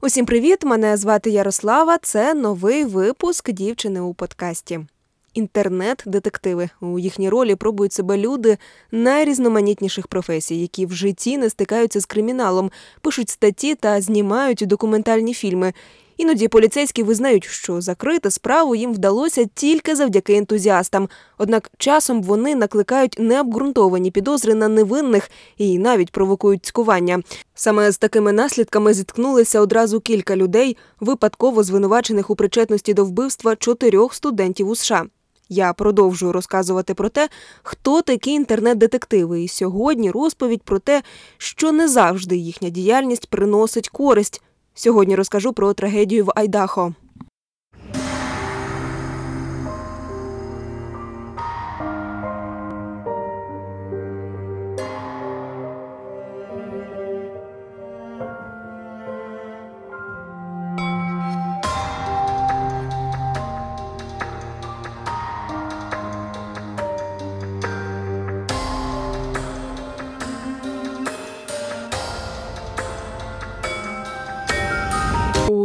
Усім привіт! Мене звати Ярослава. Це новий випуск дівчини у подкасті. Інтернет-детективи у їхній ролі пробують себе люди найрізноманітніших професій, які в житті не стикаються з криміналом, пишуть статті та знімають документальні фільми. Іноді поліцейські визнають, що закрити справу їм вдалося тільки завдяки ентузіастам. Однак часом вони накликають необґрунтовані підозри на невинних і навіть провокують цькування. Саме з такими наслідками зіткнулися одразу кілька людей, випадково звинувачених у причетності до вбивства чотирьох студентів у США. Я продовжую розказувати про те, хто такі інтернет-детективи, і сьогодні розповідь про те, що не завжди їхня діяльність приносить користь. Сьогодні розкажу про трагедію в Айдахо.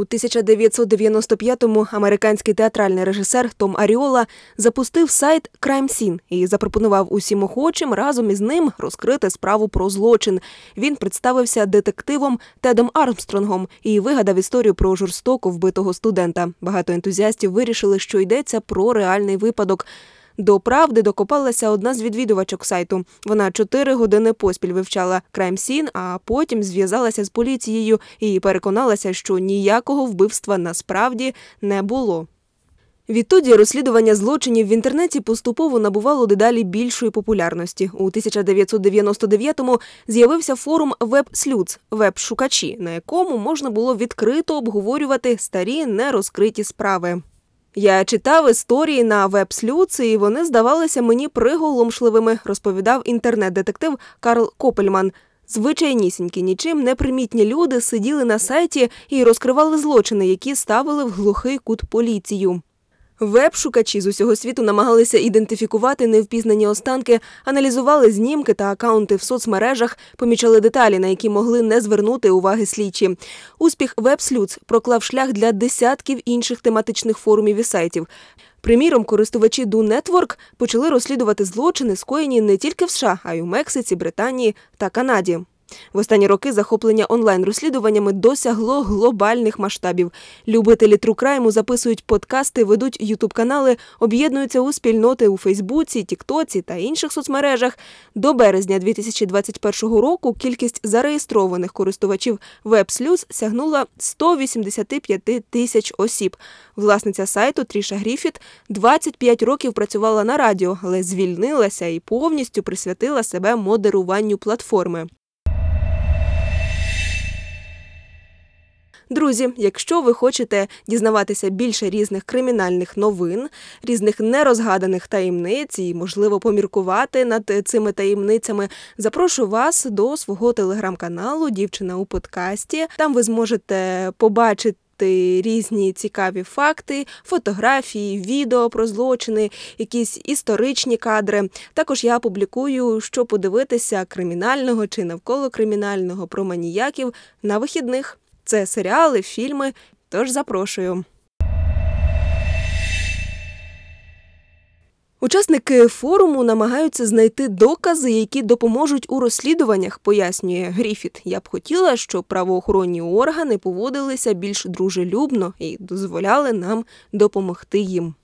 У 1995-му американський театральний режисер Том Аріола запустив сайт Crime Scene і запропонував усім охочим разом із ним розкрити справу про злочин. Він представився детективом Тедом Армстронгом і вигадав історію про жорстоко вбитого студента. Багато ентузіастів вирішили, що йдеться про реальний випадок. До правди докопалася одна з відвідувачок сайту. Вона чотири години поспіль вивчала крайм сін, а потім зв'язалася з поліцією і переконалася, що ніякого вбивства насправді не було. Відтоді розслідування злочинів в інтернеті поступово набувало дедалі більшої популярності. У 1999-му з'явився форум WebSleuths – веб-шукачі, на якому можна було відкрито обговорювати старі нерозкриті справи. Я читав історії на веб-слюці, і вони здавалися мені приголомшливими, розповідав інтернет-детектив Карл Копельман. Звичайнісінькі, нічим непримітні люди сиділи на сайті і розкривали злочини, які ставили в глухий кут поліцію. Веб-шукачі з усього світу намагалися ідентифікувати невпізнані останки, аналізували знімки та акаунти в соцмережах, помічали деталі, на які могли не звернути уваги слідчі. Успіх WebSleuths проклав шлях для десятків інших тематичних форумів і сайтів. Приміром, користувачі Do Network почали розслідувати злочини, скоєні не тільки в США, а й у Мексиці, Британії та Канаді. В останні роки захоплення онлайн-розслідуваннями досягло глобальних масштабів. Любителі трукрайму записують подкасти, ведуть ютуб-канали, об'єднуються у спільноти у Фейсбуці, Тіктоці та інших соцмережах. До березня 2021 року кількість зареєстрованих користувачів WebSleuths сягнула 185 тисяч осіб. Власниця сайту Тріша Гріфіт 25 років працювала на радіо, але звільнилася і повністю присвятила себе модеруванню платформи. Друзі, якщо ви хочете дізнаватися більше різних кримінальних новин, різних нерозгаданих таємниць і, можливо, поміркувати над цими таємницями, запрошую вас до свого телеграм-каналу Дівчина у подкасті. Там ви зможете побачити. Різні цікаві факти, фотографії, відео про злочини, якісь історичні кадри. Також я публікую, що подивитися кримінального чи навколо кримінального про маніяків на вихідних. Це серіали, фільми. Тож запрошую. Учасники форуму намагаються знайти докази, які допоможуть у розслідуваннях, пояснює Гріфіт. Я б хотіла, щоб правоохоронні органи поводилися більш дружелюбно і дозволяли нам допомогти їм.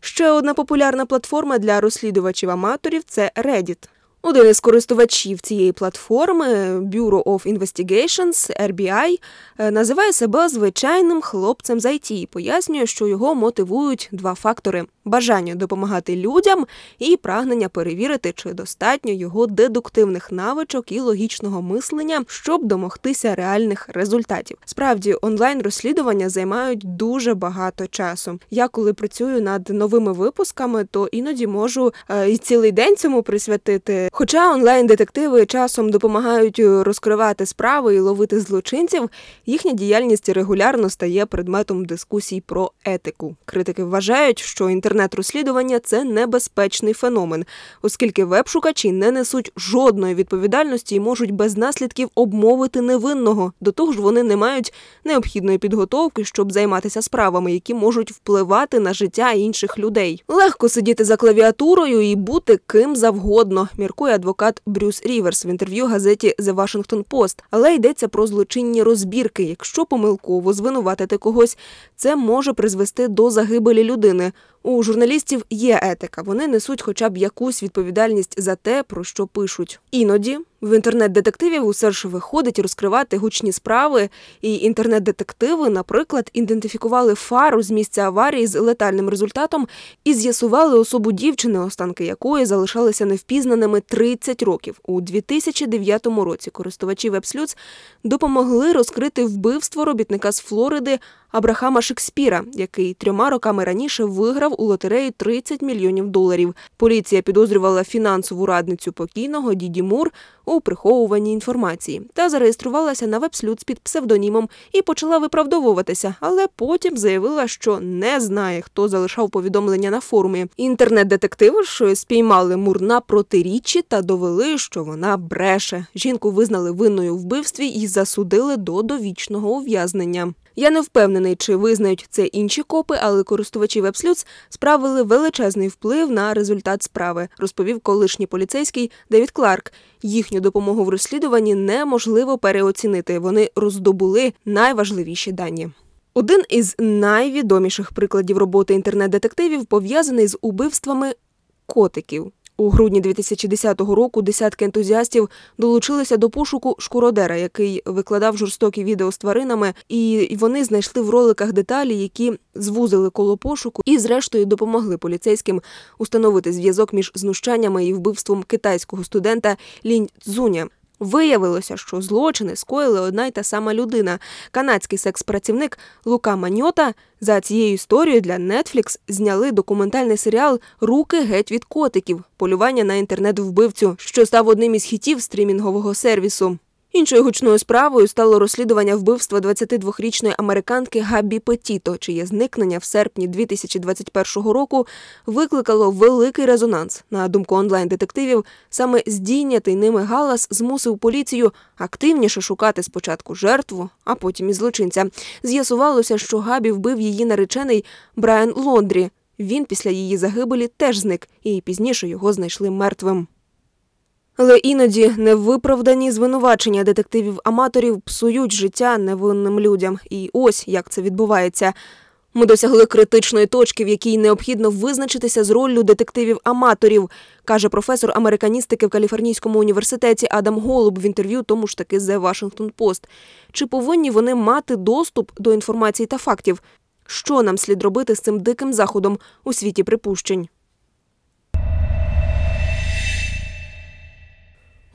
Ще одна популярна платформа для розслідувачів-аматорів це Reddit. Один із користувачів цієї платформи Bureau of Investigations, RBI, е, називає себе звичайним хлопцем з IT і пояснює, що його мотивують два фактори: бажання допомагати людям і прагнення перевірити, чи достатньо його дедуктивних навичок і логічного мислення, щоб домогтися реальних результатів. Справді, онлайн розслідування займають дуже багато часу. Я коли працюю над новими випусками, то іноді можу е, і цілий день цьому присвятити. Хоча онлайн-детективи часом допомагають розкривати справи і ловити злочинців, їхня діяльність регулярно стає предметом дискусій про етику. Критики вважають, що інтернет Інтернет-розслідування це небезпечний феномен, оскільки веб-шукачі не несуть жодної відповідальності і можуть без наслідків обмовити невинного. До того ж, вони не мають необхідної підготовки, щоб займатися справами, які можуть впливати на життя інших людей. Легко сидіти за клавіатурою і бути ким завгодно, міркує адвокат Брюс Ріверс в інтерв'ю газеті The Washington Post. Але йдеться про злочинні розбірки. Якщо помилково звинуватити когось, це може призвести до загибелі людини. У журналістів є етика. Вони несуть хоча б якусь відповідальність за те, про що пишуть. Іноді в інтернет-детективів усе ж виходить розкривати гучні справи, і інтернет-детективи, наприклад, ідентифікували фару з місця аварії з летальним результатом і з'ясували особу дівчини, останки якої залишалися невпізнаними 30 років. У 2009 році користувачі WebSleuth допомогли розкрити вбивство робітника з Флориди Абрахама Шекспіра, який трьома роками раніше виграв у лотереї 30 мільйонів доларів. Поліція підозрювала фінансову радницю покійного Діді Мур у приховуванні інформації та зареєструвалася на вебслюд під псевдонімом і почала виправдовуватися, але потім заявила, що не знає, хто залишав повідомлення на форумі. Інтернет-детективи ж спіймали мур на протиріччі та довели, що вона бреше. Жінку визнали винною вбивстві і засудили до довічного ув'язнення. Я не впевнений, чи визнають це інші копи, але користувачі WebSleuth справили величезний вплив на результат справи, розповів колишній поліцейський Девід Кларк. Їхню допомогу в розслідуванні неможливо переоцінити. Вони роздобули найважливіші дані. Один із найвідоміших прикладів роботи інтернет-детективів пов'язаний з убивствами котиків. У грудні 2010 року десятки ентузіастів долучилися до пошуку шкуродера, який викладав жорстокі відео з тваринами, і вони знайшли в роликах деталі, які звузили коло пошуку, і, зрештою, допомогли поліцейським установити зв'язок між знущаннями і вбивством китайського студента Лінь Цзуня. Виявилося, що злочини скоїли одна й та сама людина. Канадський секс-працівник Лука Маньота за цією історією для Netflix зняли документальний серіал Руки геть від котиків полювання на інтернет-вбивцю, що став одним із хітів стрімінгового сервісу. Іншою гучною справою стало розслідування вбивства 22-річної американки Габі Петіто, чиє зникнення в серпні 2021 року викликало великий резонанс. На думку онлайн-детективів, саме здійнятий ними галас змусив поліцію активніше шукати спочатку жертву, а потім і злочинця. З'ясувалося, що Габі вбив її наречений Брайан Лондрі. Він після її загибелі теж зник, і пізніше його знайшли мертвим. Але іноді невиправдані звинувачення детективів-аматорів псують життя невинним людям. І ось як це відбувається. Ми досягли критичної точки, в якій необхідно визначитися з роллю детективів-аматорів, каже професор американістики в Каліфорнійському університеті Адам Голуб в інтерв'ю тому ж таки The Washington Post. Чи повинні вони мати доступ до інформації та фактів? Що нам слід робити з цим диким заходом у світі припущень?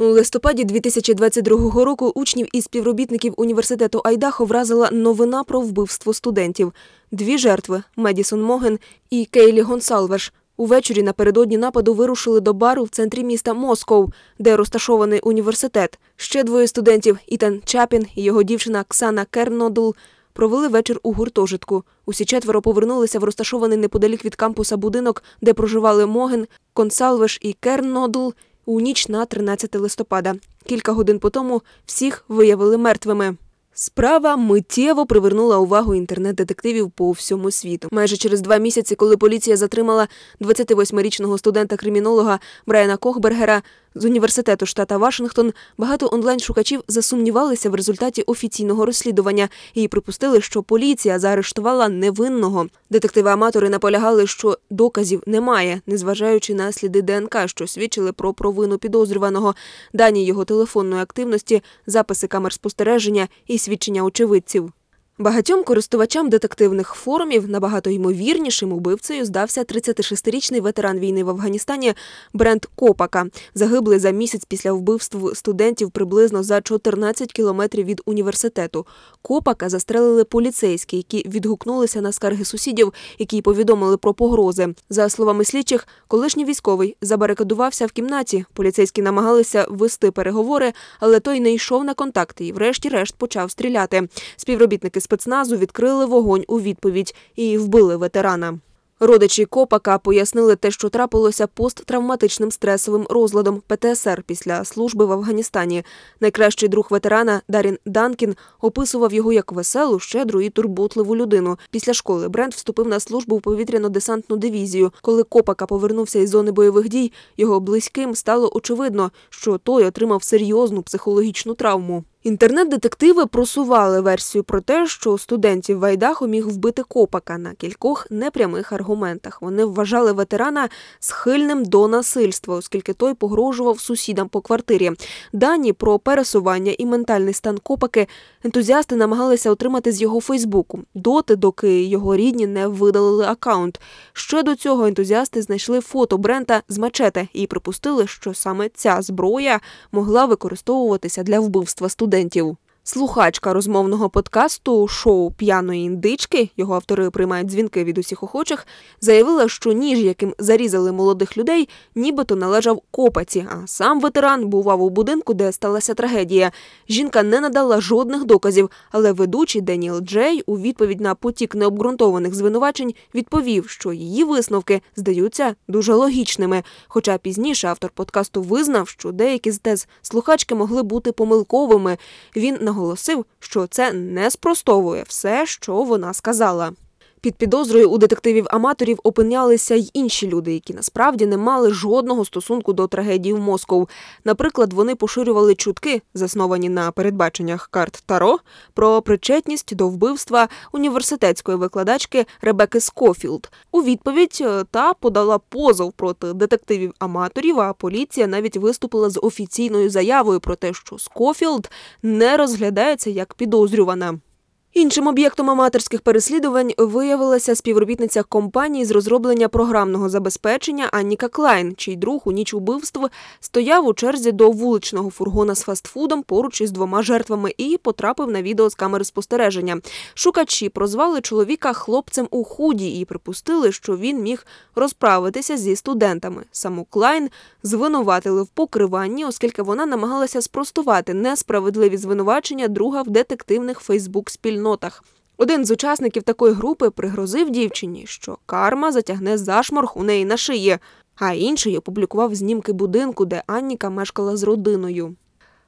У листопаді 2022 року учнів і співробітників університету Айдахо вразила новина про вбивство студентів. Дві жертви Медісон Моген і Кейлі Гонсалвеш. Увечері напередодні нападу вирушили до бару в центрі міста Москов, де розташований університет. Ще двоє студентів Ітан Чапін і його дівчина Ксана Кернодл провели вечір у гуртожитку. Усі четверо повернулися в розташований неподалік від кампуса будинок, де проживали Моген, Гонсалвеш і Кернодл – у ніч на 13 листопада. Кілька годин по тому всіх виявили мертвими. Справа миттєво привернула увагу інтернет-детективів по всьому світу. Майже через два місяці, коли поліція затримала 28-річного студента-кримінолога Брайана Кохбергера з університету штата Вашингтон, багато онлайн-шукачів засумнівалися в результаті офіційного розслідування і припустили, що поліція заарештувала невинного. Детективи-аматори наполягали, що доказів немає, незважаючи на сліди ДНК, що свідчили про провину підозрюваного, дані його телефонної активності, записи камер спостереження і свідчення очевидців. Багатьом користувачам детективних форумів набагато ймовірнішим убивцею здався 36-річний ветеран війни в Афганістані Брент Копака, загиблий за місяць після вбивств студентів приблизно за 14 кілометрів від університету. Копака застрелили поліцейські, які відгукнулися на скарги сусідів, які повідомили про погрози. За словами слідчих, колишній військовий забарикадувався в кімнаті. Поліцейські намагалися вести переговори, але той не йшов на контакти і, врешті-решт, почав стріляти. Співробітники спецназу відкрили вогонь у відповідь і вбили ветерана. Родичі Копака пояснили те, що трапилося посттравматичним стресовим розладом ПТСР після служби в Афганістані. Найкращий друг ветерана Дарін Данкін описував його як веселу, щедру і турботливу людину. Після школи Брент вступив на службу в повітряно-десантну дивізію. Коли Копака повернувся із зони бойових дій, його близьким стало очевидно, що той отримав серйозну психологічну травму. Інтернет-детективи просували версію про те, що студентів Вайдаху міг вбити копака на кількох непрямих аргументах. Вони вважали ветерана схильним до насильства, оскільки той погрожував сусідам по квартирі. Дані про пересування і ментальний стан копаки ентузіасти намагалися отримати з його Фейсбуку доти, доки його рідні не видалили акаунт. Ще до цього ентузіасти знайшли фото Брента з мачете і припустили, що саме ця зброя могла використовуватися для вбивства студентів студентів. Слухачка розмовного подкасту шоу П'яної індички його автори приймають дзвінки від усіх охочих, заявила, що ніж, яким зарізали молодих людей, нібито належав копаці. А сам ветеран бував у будинку, де сталася трагедія. Жінка не надала жодних доказів, але ведучий Деніел Джей у відповідь на потік необґрунтованих звинувачень відповів, що її висновки здаються дуже логічними. Хоча пізніше автор подкасту визнав, що деякі з тез слухачки могли бути помилковими. Він наголосив, що це не спростовує все, що вона сказала. Під підозрою у детективів-аматорів опинялися й інші люди, які насправді не мали жодного стосунку до трагедії в Москов. Наприклад, вони поширювали чутки, засновані на передбаченнях карт Таро, про причетність до вбивства університетської викладачки Ребеки Скофілд. У відповідь е, та подала позов проти детективів-аматорів. А поліція навіть виступила з офіційною заявою про те, що Скофілд не розглядається як підозрювана. Іншим об'єктом аматорських переслідувань виявилася співробітниця компанії з розроблення програмного забезпечення Анніка Клайн, чий друг у ніч убивств стояв у черзі до вуличного фургона з фастфудом поруч із двома жертвами і потрапив на відео з камери спостереження. Шукачі прозвали чоловіка хлопцем у худі і припустили, що він міг розправитися зі студентами. Саму Клайн звинуватили в покриванні, оскільки вона намагалася спростувати несправедливі звинувачення друга в детективних Фейсбук спільнотах спільнотах. Один з учасників такої групи пригрозив дівчині, що карма затягне зашморг у неї на шиї, а інший опублікував знімки будинку, де Анніка мешкала з родиною.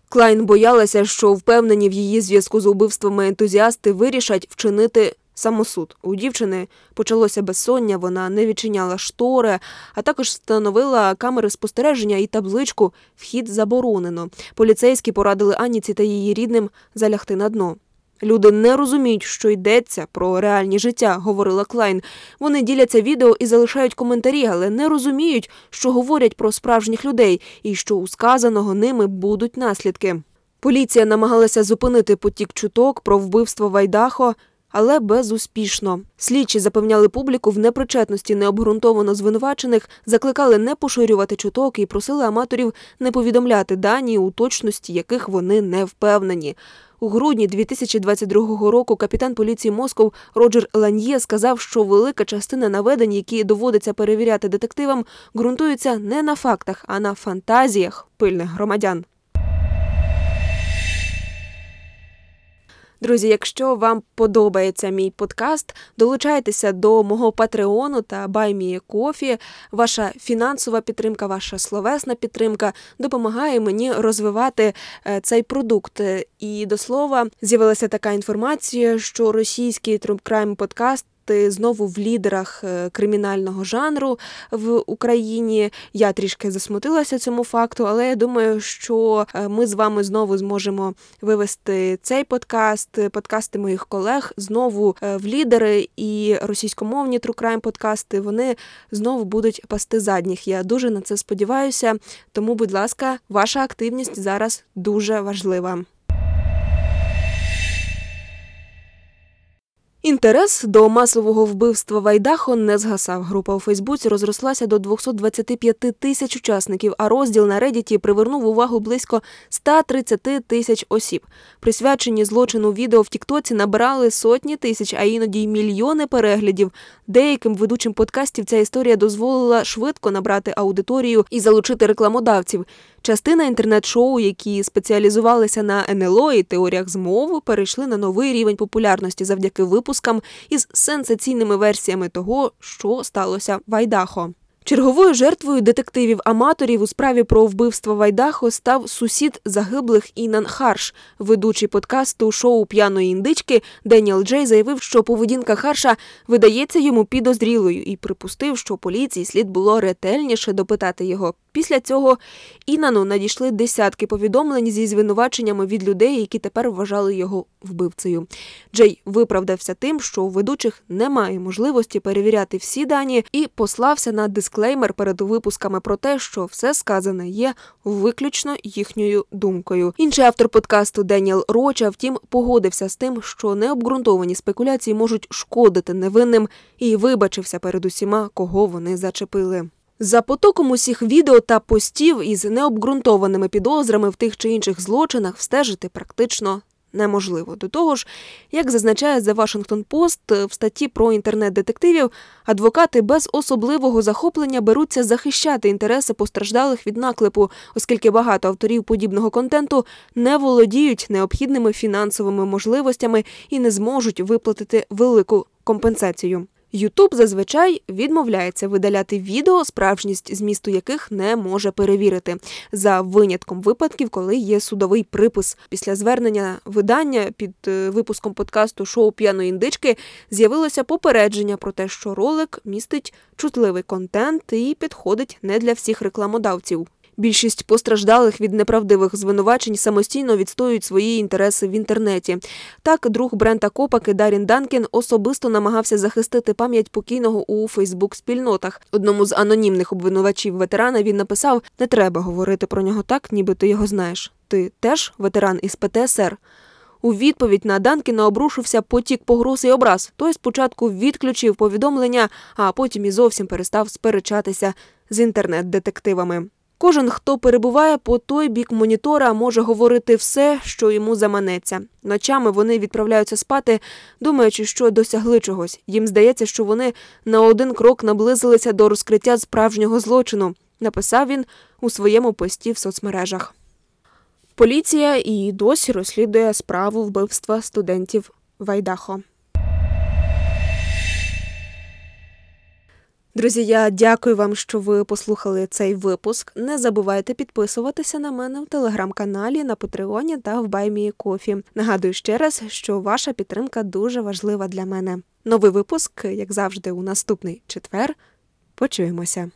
Клайн боялася, що впевнені в її зв'язку з убивствами ентузіасти вирішать вчинити самосуд. У дівчини почалося безсоння, вона не відчиняла штори, а також встановила камери спостереження і табличку Вхід заборонено. Поліцейські порадили Анніці та її рідним залягти на дно. Люди не розуміють, що йдеться про реальні життя, говорила Клайн. Вони діляться відео і залишають коментарі, але не розуміють, що говорять про справжніх людей і що у сказаного ними будуть наслідки. Поліція намагалася зупинити потік чуток про вбивство Вайдахо, але безуспішно. Слідчі запевняли публіку в непричетності необґрунтовано звинувачених, закликали не поширювати чуток і просили аматорів не повідомляти дані, у точності яких вони не впевнені. У грудні 2022 року капітан поліції Москов Роджер Ланьє сказав, що велика частина наведень, які доводиться перевіряти детективам, ґрунтуються не на фактах, а на фантазіях пильних громадян. Друзі, якщо вам подобається мій подкаст, долучайтеся до мого патреону та Кофі. Ваша фінансова підтримка, ваша словесна підтримка допомагає мені розвивати е, цей продукт. І до слова з'явилася така інформація, що російський Trump подкаст стати знову в лідерах е, кримінального жанру в Україні. Я трішки засмутилася цьому факту, але я думаю, що е, ми з вами знову зможемо вивести цей подкаст, подкасти моїх колег знову е, в лідери і російськомовні True подкасти. Вони знову будуть пасти задніх. Я дуже на це сподіваюся. Тому, будь ласка, ваша активність зараз дуже важлива. Інтерес до масового вбивства Вайдахо не згасав. Група у Фейсбуці розрослася до 225 тисяч учасників, а розділ на Редіті привернув увагу близько 130 тисяч осіб. Присвячені злочину відео в Тіктоці набирали сотні тисяч, а іноді й мільйони переглядів. Деяким ведучим подкастів ця історія дозволила швидко набрати аудиторію і залучити рекламодавців. Частина інтернет-шоу, які спеціалізувалися на НЛО і теоріях змов, перейшли на новий рівень популярності завдяки випускам із сенсаційними версіями того, що сталося в Айдахо. Черговою жертвою детективів-аматорів у справі про вбивство Вайдахо став сусід загиблих Інан Харш. Ведучий подкасту шоу п'яної індички Деніел Джей заявив, що поведінка Харша видається йому підозрілою і припустив, що поліції слід було ретельніше допитати його. Після цього Інану надійшли десятки повідомлень зі звинуваченнями від людей, які тепер вважали його вбивцею. Джей виправдався тим, що у ведучих немає можливості перевіряти всі дані, і послався на дисклеймер перед випусками про те, що все сказане є виключно їхньою думкою. Інший автор подкасту Деніел Роча, втім, погодився з тим, що необґрунтовані спекуляції можуть шкодити невинним, і вибачився перед усіма, кого вони зачепили. За потоком усіх відео та постів із необґрунтованими підозрами в тих чи інших злочинах встежити практично неможливо. До того ж, як зазначає The Washington Post в статті про інтернет-детективів, адвокати без особливого захоплення беруться захищати інтереси постраждалих від наклепу, оскільки багато авторів подібного контенту не володіють необхідними фінансовими можливостями і не зможуть виплатити велику компенсацію. Ютуб зазвичай відмовляється видаляти відео, справжність змісту яких не може перевірити, за винятком випадків, коли є судовий припис. Після звернення видання під е, випуском подкасту шоу п'яної індички з'явилося попередження про те, що ролик містить чутливий контент і підходить не для всіх рекламодавців. Більшість постраждалих від неправдивих звинувачень самостійно відстоюють свої інтереси в інтернеті. Так, друг Брента Копаки Дарін Данкін особисто намагався захистити пам'ять покійного у Фейсбук-спільнотах. Одному з анонімних обвинувачів ветерана він написав: не треба говорити про нього так, ніби ти його знаєш. Ти теж ветеран із ПТСР. У відповідь на Данкіна обрушився потік погроз і образ. Той спочатку відключив повідомлення, а потім і зовсім перестав сперечатися з інтернет-детективами. Кожен, хто перебуває по той бік монітора, може говорити все, що йому заманеться. Ночами вони відправляються спати, думаючи, що досягли чогось. Їм здається, що вони на один крок наблизилися до розкриття справжнього злочину. Написав він у своєму пості в соцмережах. Поліція і досі розслідує справу вбивства студентів Вайдахо. Друзі, я дякую вам, що ви послухали цей випуск. Не забувайте підписуватися на мене в телеграм-каналі, на Патреоні та в Баймії Кофі. Нагадую ще раз, що ваша підтримка дуже важлива для мене. Новий випуск, як завжди, у наступний четвер. Почуємося.